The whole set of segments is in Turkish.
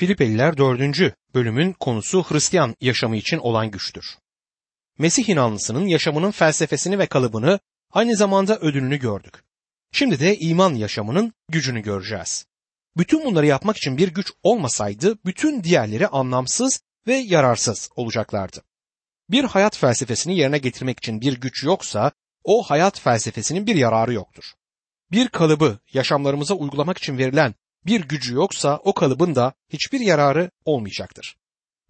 Filipeliler 4. bölümün konusu Hristiyan yaşamı için olan güçtür. Mesih inanlısının yaşamının felsefesini ve kalıbını aynı zamanda ödülünü gördük. Şimdi de iman yaşamının gücünü göreceğiz. Bütün bunları yapmak için bir güç olmasaydı bütün diğerleri anlamsız ve yararsız olacaklardı. Bir hayat felsefesini yerine getirmek için bir güç yoksa o hayat felsefesinin bir yararı yoktur. Bir kalıbı yaşamlarımıza uygulamak için verilen bir gücü yoksa o kalıbın da hiçbir yararı olmayacaktır.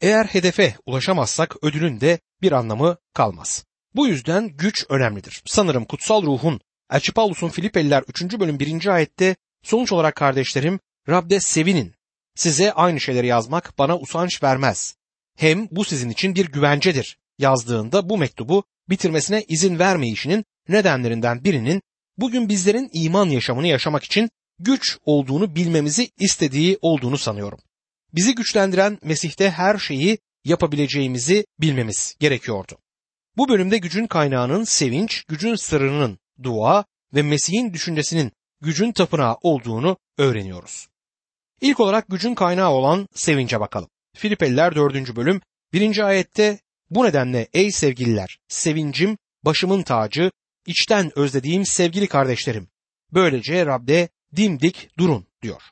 Eğer hedefe ulaşamazsak ödülün de bir anlamı kalmaz. Bu yüzden güç önemlidir. Sanırım kutsal ruhun Elçi Paulus'un Filipeliler 3. bölüm 1. ayette sonuç olarak kardeşlerim Rab'de sevinin. Size aynı şeyleri yazmak bana usanç vermez. Hem bu sizin için bir güvencedir yazdığında bu mektubu bitirmesine izin vermeyişinin nedenlerinden birinin bugün bizlerin iman yaşamını yaşamak için güç olduğunu bilmemizi istediği olduğunu sanıyorum. Bizi güçlendiren Mesih'te her şeyi yapabileceğimizi bilmemiz gerekiyordu. Bu bölümde gücün kaynağının sevinç, gücün sırrının dua ve Mesih'in düşüncesinin gücün tapınağı olduğunu öğreniyoruz. İlk olarak gücün kaynağı olan sevince bakalım. Filipeliler 4. bölüm 1. ayette bu nedenle ey sevgililer sevincim başımın tacı içten özlediğim sevgili kardeşlerim böylece Rab'de dimdik durun diyor.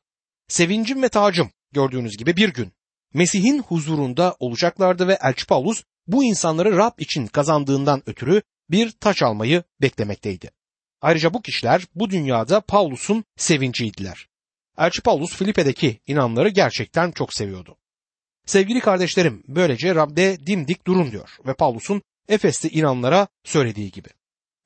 Sevincim ve tacım gördüğünüz gibi bir gün Mesih'in huzurunda olacaklardı ve Elçi Paulus bu insanları Rab için kazandığından ötürü bir taç almayı beklemekteydi. Ayrıca bu kişiler bu dünyada Paulus'un sevinciydiler. Elçi Paulus Filipe'deki inanları gerçekten çok seviyordu. Sevgili kardeşlerim böylece Rab'de dimdik durun diyor ve Paulus'un Efes'te inanlara söylediği gibi.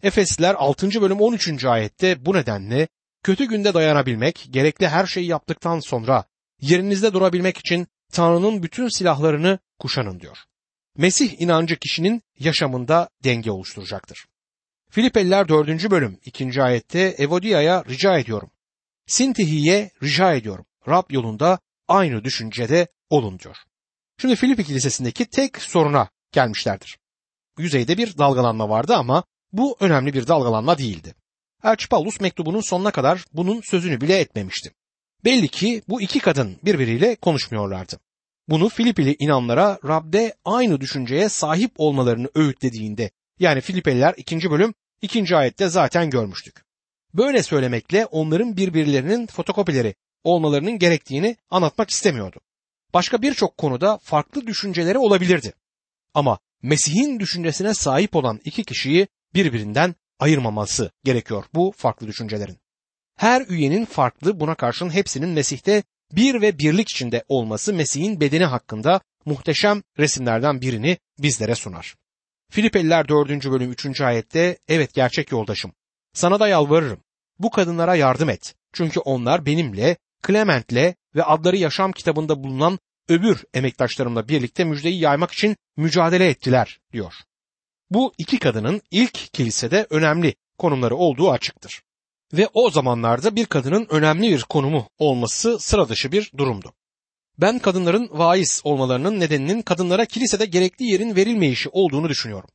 Efesliler 6. bölüm 13. ayette bu nedenle kötü günde dayanabilmek, gerekli her şeyi yaptıktan sonra yerinizde durabilmek için Tanrı'nın bütün silahlarını kuşanın diyor. Mesih inancı kişinin yaşamında denge oluşturacaktır. Filipeliler 4. bölüm 2. ayette Evodia'ya rica ediyorum. Sintihi'ye rica ediyorum. Rab yolunda aynı düşüncede olun diyor. Şimdi Filipi Kilisesi'ndeki tek soruna gelmişlerdir. Yüzeyde bir dalgalanma vardı ama bu önemli bir dalgalanma değildi. Elçi Paulus mektubunun sonuna kadar bunun sözünü bile etmemişti. Belli ki bu iki kadın birbiriyle konuşmuyorlardı. Bunu Filipili inanlara Rab'de aynı düşünceye sahip olmalarını öğütlediğinde yani Filipeliler 2. bölüm 2. ayette zaten görmüştük. Böyle söylemekle onların birbirlerinin fotokopileri olmalarının gerektiğini anlatmak istemiyordu. Başka birçok konuda farklı düşünceleri olabilirdi. Ama Mesih'in düşüncesine sahip olan iki kişiyi birbirinden ayırmaması gerekiyor bu farklı düşüncelerin. Her üyenin farklı buna karşın hepsinin Mesih'te bir ve birlik içinde olması Mesih'in bedeni hakkında muhteşem resimlerden birini bizlere sunar. Filipeliler 4. bölüm 3. ayette evet gerçek yoldaşım sana da yalvarırım bu kadınlara yardım et çünkü onlar benimle Clement'le ve adları yaşam kitabında bulunan öbür emektaşlarımla birlikte müjdeyi yaymak için mücadele ettiler diyor. Bu iki kadının ilk kilisede önemli konumları olduğu açıktır. Ve o zamanlarda bir kadının önemli bir konumu olması sıra dışı bir durumdu. Ben kadınların vaiz olmalarının nedeninin kadınlara kilisede gerekli yerin verilmeyişi olduğunu düşünüyorum.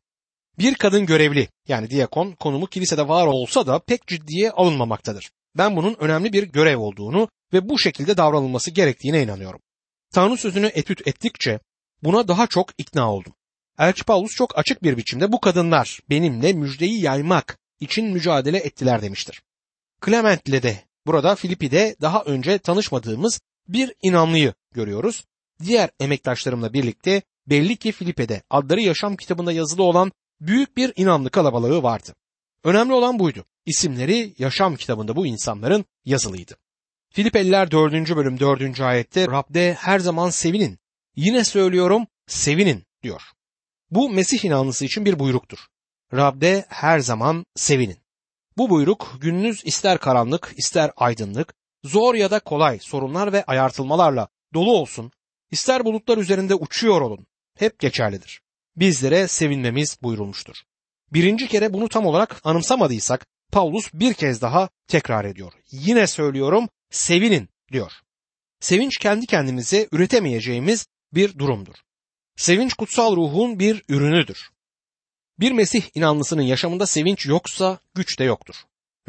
Bir kadın görevli yani diyakon konumu kilisede var olsa da pek ciddiye alınmamaktadır. Ben bunun önemli bir görev olduğunu ve bu şekilde davranılması gerektiğine inanıyorum. Tanrı sözünü etüt ettikçe buna daha çok ikna oldum. Elçi Paulus çok açık bir biçimde bu kadınlar benimle müjdeyi yaymak için mücadele ettiler demiştir. Clement ile de burada Filipi'de daha önce tanışmadığımız bir inanlıyı görüyoruz. Diğer emektaşlarımla birlikte belli ki Filipe'de adları yaşam kitabında yazılı olan büyük bir inanlı kalabalığı vardı. Önemli olan buydu. İsimleri yaşam kitabında bu insanların yazılıydı. Filipeliler 4. bölüm 4. ayette Rab'de her zaman sevinin. Yine söylüyorum sevinin diyor. Bu Mesih inanlısı için bir buyruktur. Rab'de her zaman sevinin. Bu buyruk gününüz ister karanlık ister aydınlık, zor ya da kolay sorunlar ve ayartılmalarla dolu olsun, ister bulutlar üzerinde uçuyor olun, hep geçerlidir. Bizlere sevinmemiz buyurulmuştur. Birinci kere bunu tam olarak anımsamadıysak Paulus bir kez daha tekrar ediyor. Yine söylüyorum sevinin diyor. Sevinç kendi kendimize üretemeyeceğimiz bir durumdur. Sevinç kutsal ruhun bir ürünüdür. Bir Mesih inanlısının yaşamında sevinç yoksa güç de yoktur.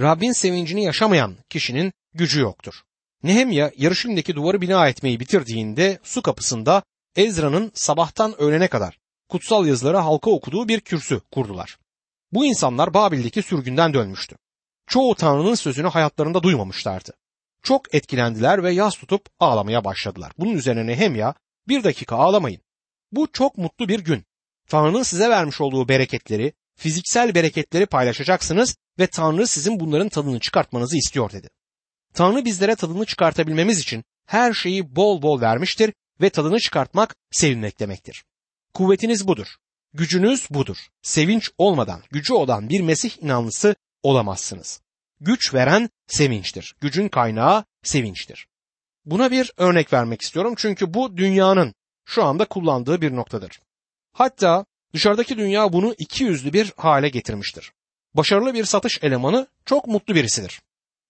Rabbin sevincini yaşamayan kişinin gücü yoktur. Nehemya Yarışilim'deki duvarı bina etmeyi bitirdiğinde su kapısında Ezra'nın sabahtan öğlene kadar kutsal yazıları halka okuduğu bir kürsü kurdular. Bu insanlar Babil'deki sürgünden dönmüştü. Çoğu Tanrı'nın sözünü hayatlarında duymamışlardı. Çok etkilendiler ve yas tutup ağlamaya başladılar. Bunun üzerine Nehemya bir dakika ağlamayın. Bu çok mutlu bir gün. Tanrı'nın size vermiş olduğu bereketleri, fiziksel bereketleri paylaşacaksınız ve Tanrı sizin bunların tadını çıkartmanızı istiyor dedi. Tanrı bizlere tadını çıkartabilmemiz için her şeyi bol bol vermiştir ve tadını çıkartmak sevinmek demektir. Kuvvetiniz budur. Gücünüz budur. Sevinç olmadan gücü olan bir Mesih inanlısı olamazsınız. Güç veren sevinçtir. Gücün kaynağı sevinçtir. Buna bir örnek vermek istiyorum çünkü bu dünyanın şu anda kullandığı bir noktadır. Hatta dışarıdaki dünya bunu iki yüzlü bir hale getirmiştir. Başarılı bir satış elemanı çok mutlu birisidir.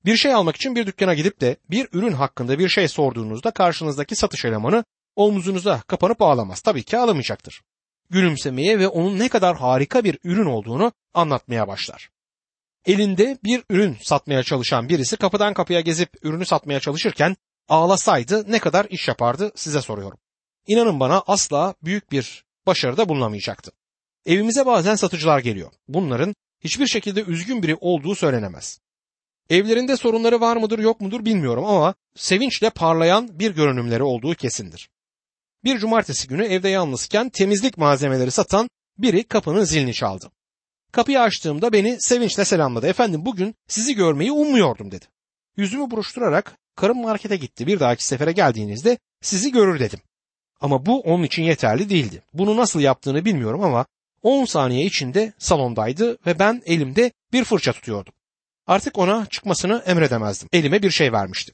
Bir şey almak için bir dükkana gidip de bir ürün hakkında bir şey sorduğunuzda karşınızdaki satış elemanı omuzunuza kapanıp ağlamaz. Tabii ki ağlamayacaktır. Gülümsemeye ve onun ne kadar harika bir ürün olduğunu anlatmaya başlar. Elinde bir ürün satmaya çalışan birisi kapıdan kapıya gezip ürünü satmaya çalışırken ağlasaydı ne kadar iş yapardı size soruyorum. İnanın bana asla büyük bir başarıda bulunamayacaktı. Evimize bazen satıcılar geliyor. Bunların hiçbir şekilde üzgün biri olduğu söylenemez. Evlerinde sorunları var mıdır yok mudur bilmiyorum ama sevinçle parlayan bir görünümleri olduğu kesindir. Bir cumartesi günü evde yalnızken temizlik malzemeleri satan biri kapının zilini çaldı. Kapıyı açtığımda beni sevinçle selamladı. Efendim bugün sizi görmeyi ummuyordum dedi. Yüzümü buruşturarak karım markete gitti. Bir dahaki sefere geldiğinizde sizi görür dedim. Ama bu onun için yeterli değildi. Bunu nasıl yaptığını bilmiyorum ama 10 saniye içinde salondaydı ve ben elimde bir fırça tutuyordum. Artık ona çıkmasını emredemezdim. Elime bir şey vermişti.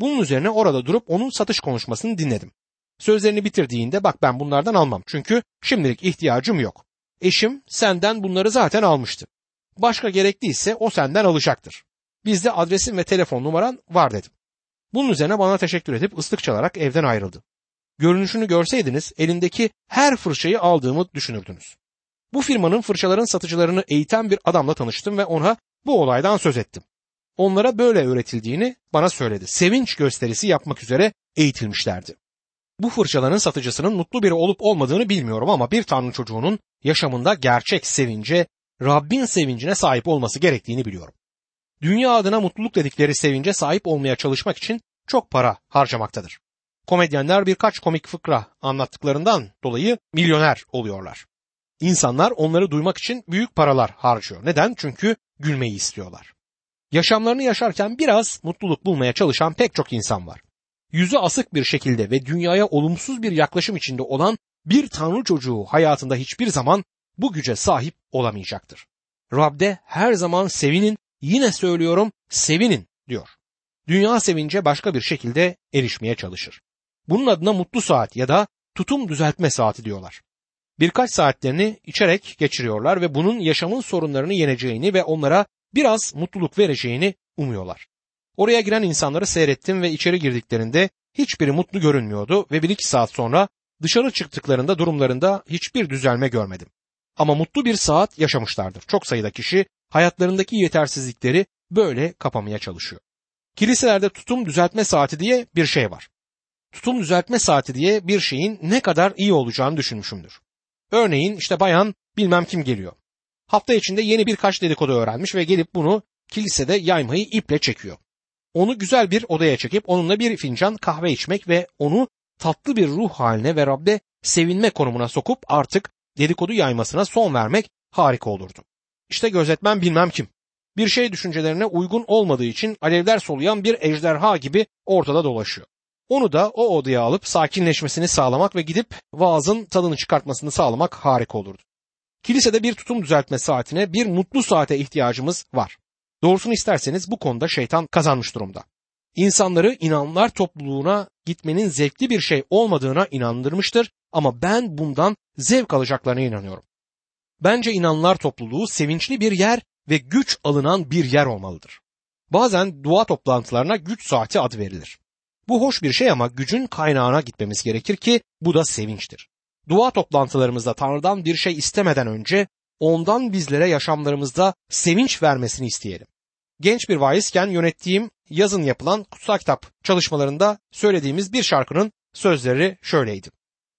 Bunun üzerine orada durup onun satış konuşmasını dinledim. Sözlerini bitirdiğinde bak ben bunlardan almam çünkü şimdilik ihtiyacım yok. Eşim senden bunları zaten almıştı. Başka gerekliyse o senden alacaktır. Bizde adresin ve telefon numaran var dedim. Bunun üzerine bana teşekkür edip ıslık çalarak evden ayrıldı. Görünüşünü görseydiniz elindeki her fırçayı aldığımı düşünürdünüz. Bu firmanın fırçaların satıcılarını eğiten bir adamla tanıştım ve ona bu olaydan söz ettim. Onlara böyle öğretildiğini bana söyledi. Sevinç gösterisi yapmak üzere eğitilmişlerdi. Bu fırçaların satıcısının mutlu biri olup olmadığını bilmiyorum ama bir tanrı çocuğunun yaşamında gerçek sevince, Rabbin sevincine sahip olması gerektiğini biliyorum. Dünya adına mutluluk dedikleri sevince sahip olmaya çalışmak için çok para harcamaktadır. Komedyenler birkaç komik fıkra anlattıklarından dolayı milyoner oluyorlar. İnsanlar onları duymak için büyük paralar harcıyor. Neden? Çünkü gülmeyi istiyorlar. Yaşamlarını yaşarken biraz mutluluk bulmaya çalışan pek çok insan var. Yüzü asık bir şekilde ve dünyaya olumsuz bir yaklaşım içinde olan bir tanrı çocuğu hayatında hiçbir zaman bu güce sahip olamayacaktır. Rab'de her zaman sevinin, yine söylüyorum sevinin diyor. Dünya sevince başka bir şekilde erişmeye çalışır. Bunun adına mutlu saat ya da tutum düzeltme saati diyorlar. Birkaç saatlerini içerek geçiriyorlar ve bunun yaşamın sorunlarını yeneceğini ve onlara biraz mutluluk vereceğini umuyorlar. Oraya giren insanları seyrettim ve içeri girdiklerinde hiçbiri mutlu görünmüyordu ve bir iki saat sonra dışarı çıktıklarında durumlarında hiçbir düzelme görmedim. Ama mutlu bir saat yaşamışlardır. Çok sayıda kişi hayatlarındaki yetersizlikleri böyle kapamaya çalışıyor. Kiliselerde tutum düzeltme saati diye bir şey var. Tutum düzeltme saati diye bir şeyin ne kadar iyi olacağını düşünmüşümdür. Örneğin işte bayan bilmem kim geliyor. Hafta içinde yeni birkaç dedikodu öğrenmiş ve gelip bunu kilisede yaymayı iple çekiyor. Onu güzel bir odaya çekip onunla bir fincan kahve içmek ve onu tatlı bir ruh haline ve Rabbe sevinme konumuna sokup artık dedikodu yaymasına son vermek harika olurdu. İşte gözetmen bilmem kim. Bir şey düşüncelerine uygun olmadığı için alevler soluyan bir ejderha gibi ortada dolaşıyor. Onu da o odaya alıp sakinleşmesini sağlamak ve gidip vaazın tadını çıkartmasını sağlamak harika olurdu. Kilisede bir tutum düzeltme saatine, bir mutlu saate ihtiyacımız var. Doğrusunu isterseniz bu konuda şeytan kazanmış durumda. İnsanları inanlar topluluğuna gitmenin zevkli bir şey olmadığına inandırmıştır ama ben bundan zevk alacaklarına inanıyorum. Bence inanlar topluluğu sevinçli bir yer ve güç alınan bir yer olmalıdır. Bazen dua toplantılarına güç saati adı verilir. Bu hoş bir şey ama gücün kaynağına gitmemiz gerekir ki bu da sevinçtir. Dua toplantılarımızda Tanrı'dan bir şey istemeden önce ondan bizlere yaşamlarımızda sevinç vermesini isteyelim. Genç bir vaizken yönettiğim yazın yapılan kutsal kitap çalışmalarında söylediğimiz bir şarkının sözleri şöyleydi.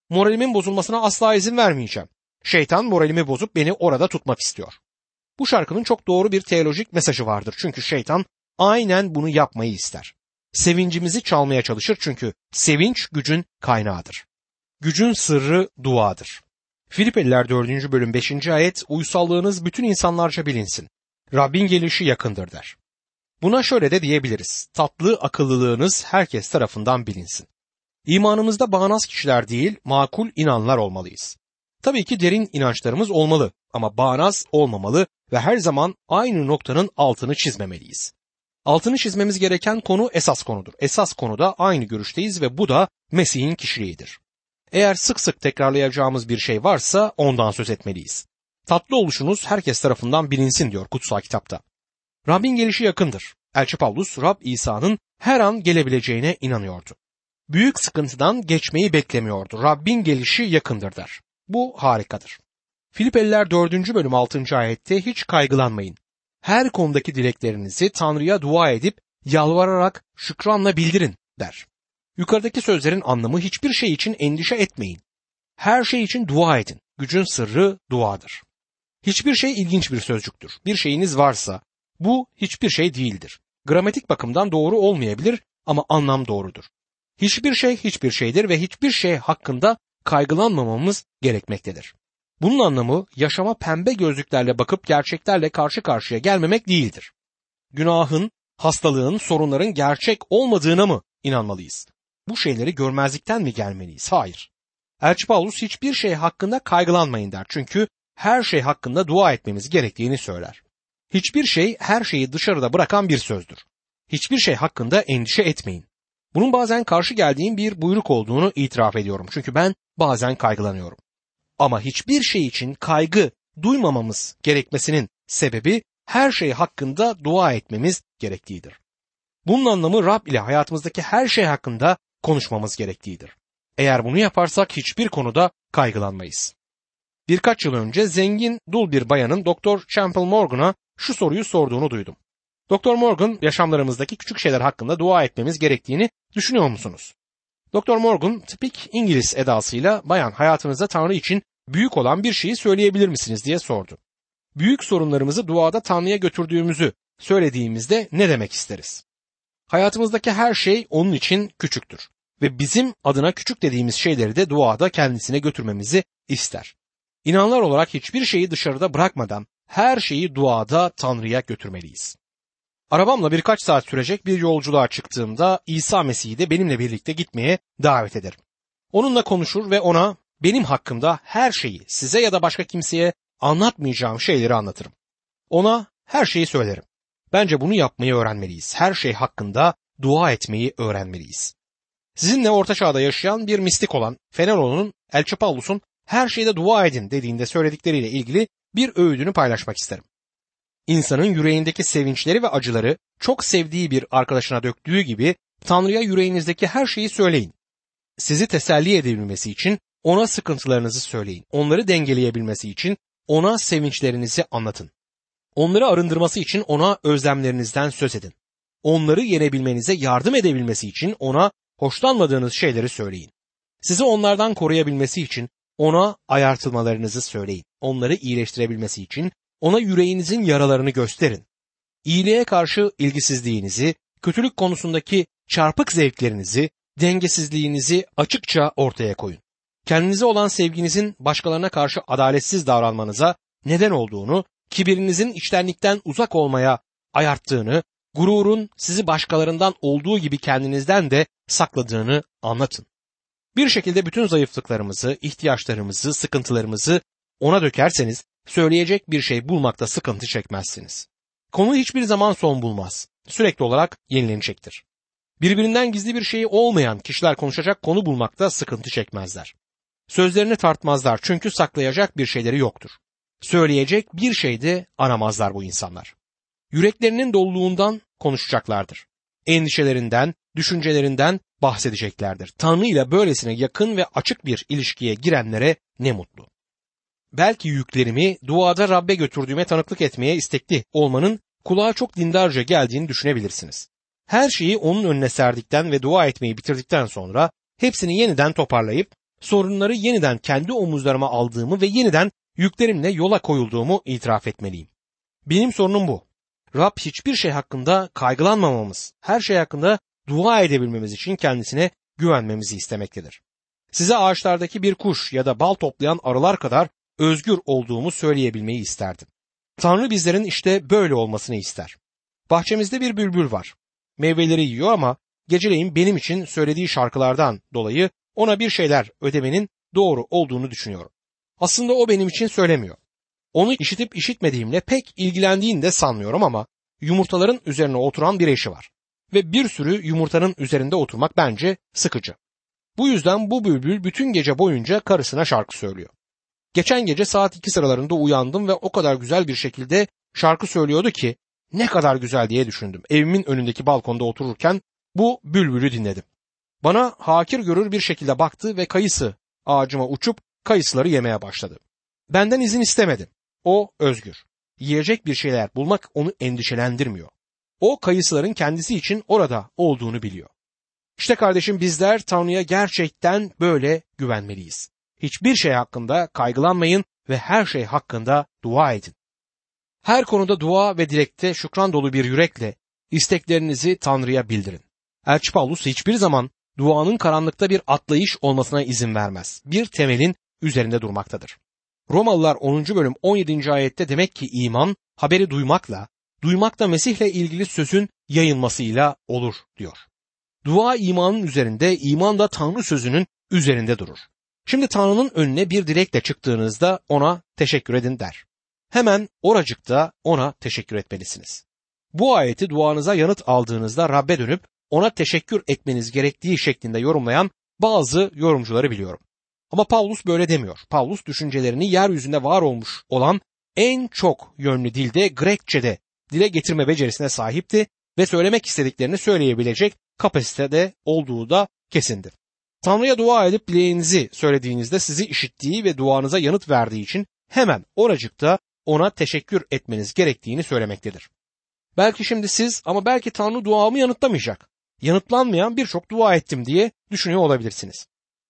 Moralimin bozulmasına asla izin vermeyeceğim. Şeytan moralimi bozup beni orada tutmak istiyor. Bu şarkının çok doğru bir teolojik mesajı vardır. Çünkü şeytan aynen bunu yapmayı ister. Sevincimizi çalmaya çalışır çünkü sevinç gücün kaynağıdır. Gücün sırrı duadır. Filipeliler 4. bölüm 5. ayet uysallığınız bütün insanlarca bilinsin. Rabbin gelişi yakındır der. Buna şöyle de diyebiliriz. Tatlı akıllılığınız herkes tarafından bilinsin. İmanımızda bağnaz kişiler değil, makul inanlar olmalıyız. Tabii ki derin inançlarımız olmalı ama bağnaz olmamalı ve her zaman aynı noktanın altını çizmemeliyiz. Altını çizmemiz gereken konu esas konudur. Esas konuda aynı görüşteyiz ve bu da Mesih'in kişiliğidir. Eğer sık sık tekrarlayacağımız bir şey varsa ondan söz etmeliyiz. Tatlı oluşunuz herkes tarafından bilinsin diyor kutsal kitapta. Rabbin gelişi yakındır. Elçi Pavlus Rab İsa'nın her an gelebileceğine inanıyordu. Büyük sıkıntıdan geçmeyi beklemiyordu. Rabbin gelişi yakındır der. Bu harikadır. Filipeliler 4. bölüm 6. ayette hiç kaygılanmayın. Her konudaki dileklerinizi Tanrı'ya dua edip yalvararak şükranla bildirin der. Yukarıdaki sözlerin anlamı hiçbir şey için endişe etmeyin. Her şey için dua edin. Gücün sırrı duadır. Hiçbir şey ilginç bir sözcüktür. Bir şeyiniz varsa bu hiçbir şey değildir. Gramatik bakımdan doğru olmayabilir ama anlam doğrudur. Hiçbir şey hiçbir şeydir ve hiçbir şey hakkında kaygılanmamamız gerekmektedir. Bunun anlamı yaşama pembe gözlüklerle bakıp gerçeklerle karşı karşıya gelmemek değildir. Günahın, hastalığın, sorunların gerçek olmadığına mı inanmalıyız? Bu şeyleri görmezlikten mi gelmeliyiz? Hayır. Elçi Paulus hiçbir şey hakkında kaygılanmayın der. Çünkü her şey hakkında dua etmemiz gerektiğini söyler. Hiçbir şey her şeyi dışarıda bırakan bir sözdür. Hiçbir şey hakkında endişe etmeyin. Bunun bazen karşı geldiğim bir buyruk olduğunu itiraf ediyorum. Çünkü ben bazen kaygılanıyorum. Ama hiçbir şey için kaygı duymamamız gerekmesinin sebebi her şey hakkında dua etmemiz gerektiğidir. Bunun anlamı Rab ile hayatımızdaki her şey hakkında konuşmamız gerektiğidir. Eğer bunu yaparsak hiçbir konuda kaygılanmayız. Birkaç yıl önce zengin dul bir bayanın Doktor Champel Morgan'a şu soruyu sorduğunu duydum. Doktor Morgan yaşamlarımızdaki küçük şeyler hakkında dua etmemiz gerektiğini düşünüyor musunuz? Doktor Morgan tipik İngiliz edasıyla bayan hayatınızda Tanrı için büyük olan bir şeyi söyleyebilir misiniz diye sordu. Büyük sorunlarımızı duada Tanrı'ya götürdüğümüzü söylediğimizde ne demek isteriz? Hayatımızdaki her şey onun için küçüktür ve bizim adına küçük dediğimiz şeyleri de duada kendisine götürmemizi ister. İnanlar olarak hiçbir şeyi dışarıda bırakmadan her şeyi duada Tanrı'ya götürmeliyiz. Arabamla birkaç saat sürecek bir yolculuğa çıktığımda İsa Mesih'i de benimle birlikte gitmeye davet ederim. Onunla konuşur ve ona benim hakkımda her şeyi size ya da başka kimseye anlatmayacağım şeyleri anlatırım. Ona her şeyi söylerim. Bence bunu yapmayı öğrenmeliyiz. Her şey hakkında dua etmeyi öğrenmeliyiz. Sizinle orta çağda yaşayan bir mistik olan Fenero'nun Elçi Paulus'un her şeyde dua edin dediğinde söyledikleriyle ilgili bir öğüdünü paylaşmak isterim. İnsanın yüreğindeki sevinçleri ve acıları çok sevdiği bir arkadaşına döktüğü gibi Tanrı'ya yüreğinizdeki her şeyi söyleyin. Sizi teselli edebilmesi için ona sıkıntılarınızı söyleyin. Onları dengeleyebilmesi için ona sevinçlerinizi anlatın. Onları arındırması için ona özlemlerinizden söz edin. Onları yenebilmenize yardım edebilmesi için ona hoşlanmadığınız şeyleri söyleyin. Sizi onlardan koruyabilmesi için ona ayartılmalarınızı söyleyin. Onları iyileştirebilmesi için ona yüreğinizin yaralarını gösterin. İyiliğe karşı ilgisizliğinizi, kötülük konusundaki çarpık zevklerinizi, dengesizliğinizi açıkça ortaya koyun. Kendinize olan sevginizin başkalarına karşı adaletsiz davranmanıza neden olduğunu, kibirinizin içtenlikten uzak olmaya ayarttığını, gururun sizi başkalarından olduğu gibi kendinizden de sakladığını anlatın. Bir şekilde bütün zayıflıklarımızı, ihtiyaçlarımızı, sıkıntılarımızı ona dökerseniz söyleyecek bir şey bulmakta sıkıntı çekmezsiniz. Konu hiçbir zaman son bulmaz. Sürekli olarak yenilenecektir. Birbirinden gizli bir şeyi olmayan kişiler konuşacak konu bulmakta sıkıntı çekmezler. Sözlerini tartmazlar çünkü saklayacak bir şeyleri yoktur. Söyleyecek bir şey de aramazlar bu insanlar. Yüreklerinin doluluğundan konuşacaklardır. Endişelerinden, düşüncelerinden bahsedeceklerdir. Tanrı ile böylesine yakın ve açık bir ilişkiye girenlere ne mutlu. Belki yüklerimi duada Rabbe götürdüğüme tanıklık etmeye istekli olmanın kulağa çok dindarca geldiğini düşünebilirsiniz. Her şeyi onun önüne serdikten ve dua etmeyi bitirdikten sonra hepsini yeniden toparlayıp sorunları yeniden kendi omuzlarıma aldığımı ve yeniden yüklerimle yola koyulduğumu itiraf etmeliyim. Benim sorunum bu. Rab hiçbir şey hakkında kaygılanmamamız, her şey hakkında dua edebilmemiz için kendisine güvenmemizi istemektedir. Size ağaçlardaki bir kuş ya da bal toplayan arılar kadar özgür olduğumu söyleyebilmeyi isterdim. Tanrı bizlerin işte böyle olmasını ister. Bahçemizde bir bülbül var. Meyveleri yiyor ama geceleyin benim için söylediği şarkılardan dolayı ona bir şeyler ödemenin doğru olduğunu düşünüyorum. Aslında o benim için söylemiyor. Onu işitip işitmediğimle pek ilgilendiğini de sanmıyorum ama yumurtaların üzerine oturan bir eşi var. Ve bir sürü yumurtanın üzerinde oturmak bence sıkıcı. Bu yüzden bu bülbül bütün gece boyunca karısına şarkı söylüyor. Geçen gece saat 2 sıralarında uyandım ve o kadar güzel bir şekilde şarkı söylüyordu ki ne kadar güzel diye düşündüm. Evimin önündeki balkonda otururken bu bülbülü dinledim. Bana hakir görür bir şekilde baktı ve kayısı ağacıma uçup kayısıları yemeye başladı. Benden izin istemedi. O özgür. Yiyecek bir şeyler bulmak onu endişelendirmiyor. O kayısıların kendisi için orada olduğunu biliyor. İşte kardeşim bizler Tanrı'ya gerçekten böyle güvenmeliyiz. Hiçbir şey hakkında kaygılanmayın ve her şey hakkında dua edin. Her konuda dua ve dilekte şükran dolu bir yürekle isteklerinizi Tanrı'ya bildirin. Elçi Paulus hiçbir zaman duanın karanlıkta bir atlayış olmasına izin vermez. Bir temelin üzerinde durmaktadır. Romalılar 10. bölüm 17. ayette demek ki iman haberi duymakla, duymak da Mesih'le ilgili sözün yayılmasıyla olur diyor. Dua imanın üzerinde, iman da Tanrı sözünün üzerinde durur. Şimdi Tanrı'nın önüne bir dilekle çıktığınızda ona teşekkür edin der. Hemen oracıkta ona teşekkür etmelisiniz. Bu ayeti duanıza yanıt aldığınızda Rabbe dönüp ona teşekkür etmeniz gerektiği şeklinde yorumlayan bazı yorumcuları biliyorum. Ama Paulus böyle demiyor. Paulus düşüncelerini yeryüzünde var olmuş olan en çok yönlü dilde Grekçe'de dile getirme becerisine sahipti ve söylemek istediklerini söyleyebilecek kapasitede olduğu da kesindir. Tanrı'ya dua edip dileğinizi söylediğinizde sizi işittiği ve duanıza yanıt verdiği için hemen oracıkta ona teşekkür etmeniz gerektiğini söylemektedir. Belki şimdi siz ama belki Tanrı duamı yanıtlamayacak. Yanıtlanmayan birçok dua ettim diye düşünüyor olabilirsiniz.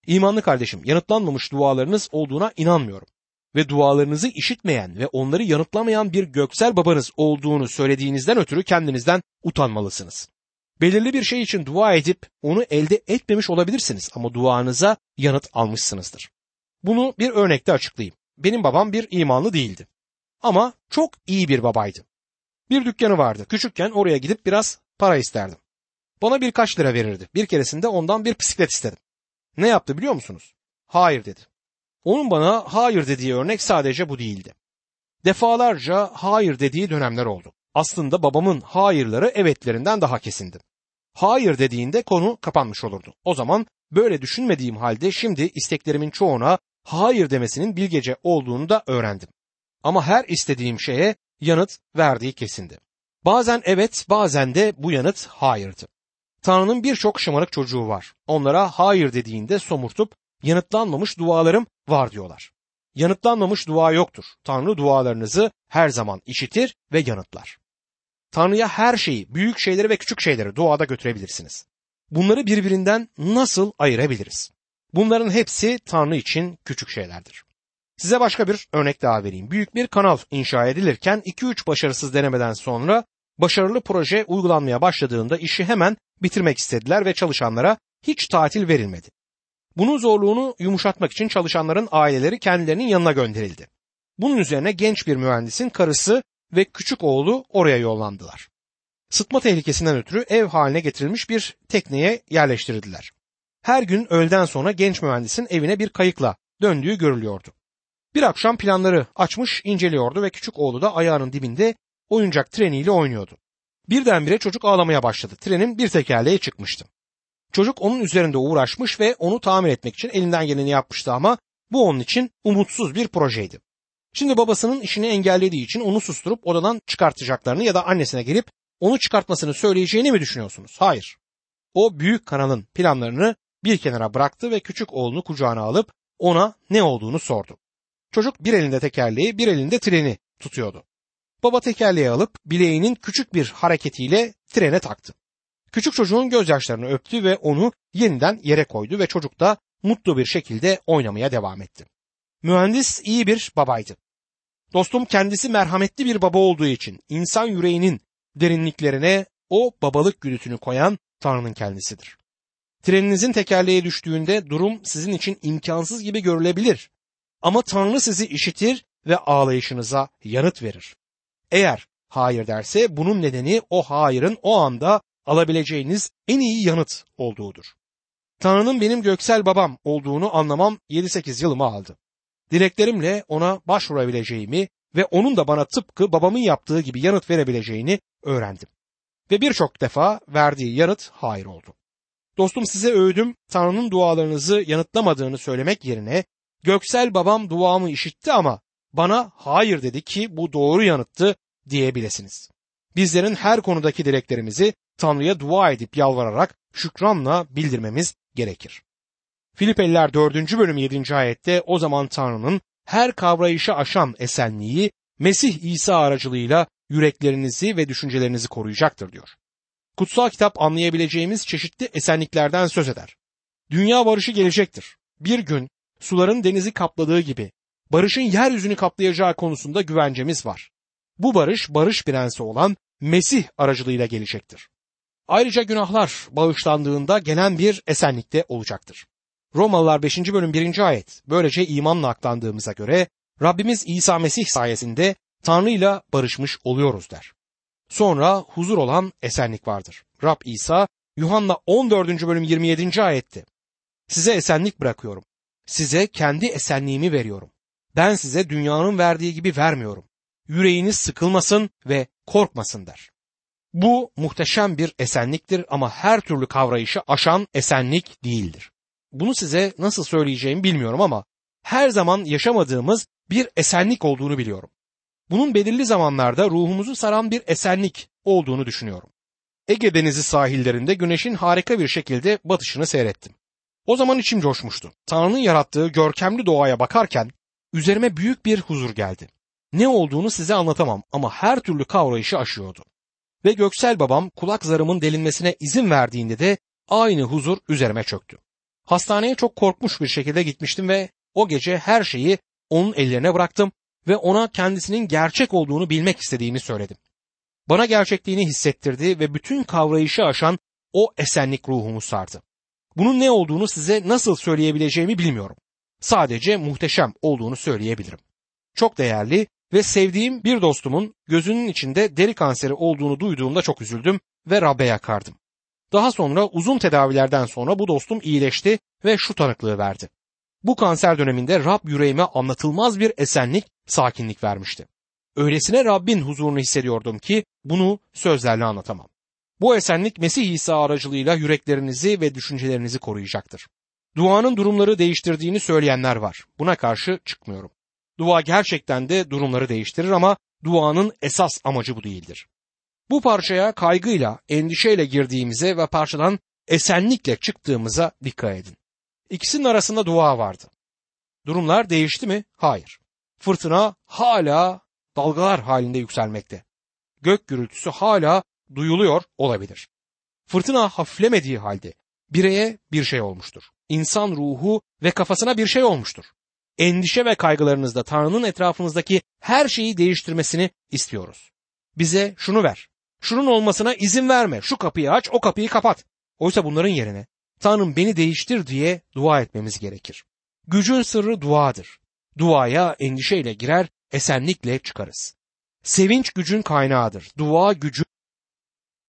İmanlı kardeşim yanıtlanmamış dualarınız olduğuna inanmıyorum. Ve dualarınızı işitmeyen ve onları yanıtlamayan bir göksel babanız olduğunu söylediğinizden ötürü kendinizden utanmalısınız. Belirli bir şey için dua edip onu elde etmemiş olabilirsiniz ama duanıza yanıt almışsınızdır. Bunu bir örnekte açıklayayım. Benim babam bir imanlı değildi. Ama çok iyi bir babaydı. Bir dükkanı vardı. Küçükken oraya gidip biraz para isterdim. Bana birkaç lira verirdi. Bir keresinde ondan bir bisiklet istedim. Ne yaptı biliyor musunuz? Hayır dedi. Onun bana hayır dediği örnek sadece bu değildi. Defalarca hayır dediği dönemler oldu. Aslında babamın hayırları evetlerinden daha kesindi. Hayır dediğinde konu kapanmış olurdu. O zaman böyle düşünmediğim halde şimdi isteklerimin çoğuna hayır demesinin bilgece olduğunu da öğrendim. Ama her istediğim şeye yanıt verdiği kesindi. Bazen evet, bazen de bu yanıt hayırdı. Tanrı'nın birçok şımarık çocuğu var. Onlara hayır dediğinde somurtup yanıtlanmamış dualarım var diyorlar. Yanıtlanmamış dua yoktur. Tanrı dualarınızı her zaman işitir ve yanıtlar. Tanrı'ya her şeyi, büyük şeyleri ve küçük şeyleri duada götürebilirsiniz. Bunları birbirinden nasıl ayırabiliriz? Bunların hepsi Tanrı için küçük şeylerdir. Size başka bir örnek daha vereyim. Büyük bir kanal inşa edilirken 2-3 başarısız denemeden sonra başarılı proje uygulanmaya başladığında işi hemen bitirmek istediler ve çalışanlara hiç tatil verilmedi. Bunun zorluğunu yumuşatmak için çalışanların aileleri kendilerinin yanına gönderildi. Bunun üzerine genç bir mühendisin karısı ve küçük oğlu oraya yollandılar. Sıtma tehlikesinden ötürü ev haline getirilmiş bir tekneye yerleştirildiler. Her gün öğleden sonra genç mühendisin evine bir kayıkla döndüğü görülüyordu. Bir akşam planları açmış inceliyordu ve küçük oğlu da ayağının dibinde oyuncak treniyle oynuyordu. Birdenbire çocuk ağlamaya başladı. Trenin bir tekerleği çıkmıştı. Çocuk onun üzerinde uğraşmış ve onu tamir etmek için elinden geleni yapmıştı ama bu onun için umutsuz bir projeydi. Şimdi babasının işini engellediği için onu susturup odadan çıkartacaklarını ya da annesine gelip onu çıkartmasını söyleyeceğini mi düşünüyorsunuz? Hayır. O büyük kanalın planlarını bir kenara bıraktı ve küçük oğlunu kucağına alıp ona ne olduğunu sordu. Çocuk bir elinde tekerleği bir elinde treni tutuyordu. Baba tekerleği alıp bileğinin küçük bir hareketiyle trene taktı. Küçük çocuğun gözyaşlarını öptü ve onu yeniden yere koydu ve çocuk da mutlu bir şekilde oynamaya devam etti. Mühendis iyi bir babaydı. Dostum kendisi merhametli bir baba olduğu için insan yüreğinin derinliklerine o babalık güdüsünü koyan Tanrı'nın kendisidir. Treninizin tekerleğe düştüğünde durum sizin için imkansız gibi görülebilir. Ama Tanrı sizi işitir ve ağlayışınıza yanıt verir. Eğer hayır derse bunun nedeni o hayırın o anda alabileceğiniz en iyi yanıt olduğudur. Tanrı'nın benim göksel babam olduğunu anlamam 7-8 yılımı aldı. Dileklerimle ona başvurabileceğimi ve onun da bana tıpkı babamın yaptığı gibi yanıt verebileceğini öğrendim. Ve birçok defa verdiği yanıt hayır oldu. Dostum size övdüm Tanrı'nın dualarınızı yanıtlamadığını söylemek yerine göksel babam duamı işitti ama bana hayır dedi ki bu doğru yanıttı diyebilesiniz. Bizlerin her konudaki dileklerimizi Tanrı'ya dua edip yalvararak şükranla bildirmemiz gerekir. Filipeliler 4. bölüm 7. ayette o zaman Tanrı'nın her kavrayışı aşan esenliği Mesih İsa aracılığıyla yüreklerinizi ve düşüncelerinizi koruyacaktır diyor. Kutsal kitap anlayabileceğimiz çeşitli esenliklerden söz eder. Dünya barışı gelecektir. Bir gün suların denizi kapladığı gibi barışın yeryüzünü kaplayacağı konusunda güvencemiz var. Bu barış barış prensi olan Mesih aracılığıyla gelecektir. Ayrıca günahlar bağışlandığında gelen bir esenlikte olacaktır. Romalılar 5. bölüm 1. ayet böylece imanla aklandığımıza göre Rabbimiz İsa Mesih sayesinde Tanrı ile barışmış oluyoruz der. Sonra huzur olan esenlik vardır. Rab İsa Yuhanna 14. bölüm 27. ayette Size esenlik bırakıyorum. Size kendi esenliğimi veriyorum. Ben size dünyanın verdiği gibi vermiyorum. Yüreğiniz sıkılmasın ve korkmasın der. Bu muhteşem bir esenliktir ama her türlü kavrayışı aşan esenlik değildir. Bunu size nasıl söyleyeceğimi bilmiyorum ama her zaman yaşamadığımız bir esenlik olduğunu biliyorum. Bunun belirli zamanlarda ruhumuzu saran bir esenlik olduğunu düşünüyorum. Ege Denizi sahillerinde güneşin harika bir şekilde batışını seyrettim. O zaman içim coşmuştu. Tanrı'nın yarattığı görkemli doğaya bakarken üzerime büyük bir huzur geldi. Ne olduğunu size anlatamam ama her türlü kavrayışı aşıyordu. Ve göksel babam kulak zarımın delinmesine izin verdiğinde de aynı huzur üzerime çöktü. Hastaneye çok korkmuş bir şekilde gitmiştim ve o gece her şeyi onun ellerine bıraktım ve ona kendisinin gerçek olduğunu bilmek istediğimi söyledim. Bana gerçekliğini hissettirdi ve bütün kavrayışı aşan o esenlik ruhumu sardı. Bunun ne olduğunu size nasıl söyleyebileceğimi bilmiyorum. Sadece muhteşem olduğunu söyleyebilirim. Çok değerli ve sevdiğim bir dostumun gözünün içinde deri kanseri olduğunu duyduğumda çok üzüldüm ve Rab'be yakardım. Daha sonra uzun tedavilerden sonra bu dostum iyileşti ve şu tanıklığı verdi. Bu kanser döneminde Rab yüreğime anlatılmaz bir esenlik, sakinlik vermişti. Öylesine Rabbin huzurunu hissediyordum ki bunu sözlerle anlatamam. Bu esenlik Mesih İsa aracılığıyla yüreklerinizi ve düşüncelerinizi koruyacaktır. Duanın durumları değiştirdiğini söyleyenler var. Buna karşı çıkmıyorum. Dua gerçekten de durumları değiştirir ama duanın esas amacı bu değildir. Bu parçaya kaygıyla, endişeyle girdiğimize ve parçadan esenlikle çıktığımıza dikkat edin. İkisinin arasında dua vardı. Durumlar değişti mi? Hayır. Fırtına hala dalgalar halinde yükselmekte. Gök gürültüsü hala duyuluyor olabilir. Fırtına hafiflemediği halde bireye bir şey olmuştur. İnsan ruhu ve kafasına bir şey olmuştur. Endişe ve kaygılarınızda Tanrı'nın etrafınızdaki her şeyi değiştirmesini istiyoruz. Bize şunu ver. Şunun olmasına izin verme. Şu kapıyı aç, o kapıyı kapat. Oysa bunların yerine Tanrım beni değiştir diye dua etmemiz gerekir. Gücün sırrı duadır. Duaya endişeyle girer, esenlikle çıkarız. Sevinç gücün kaynağıdır. Dua gücün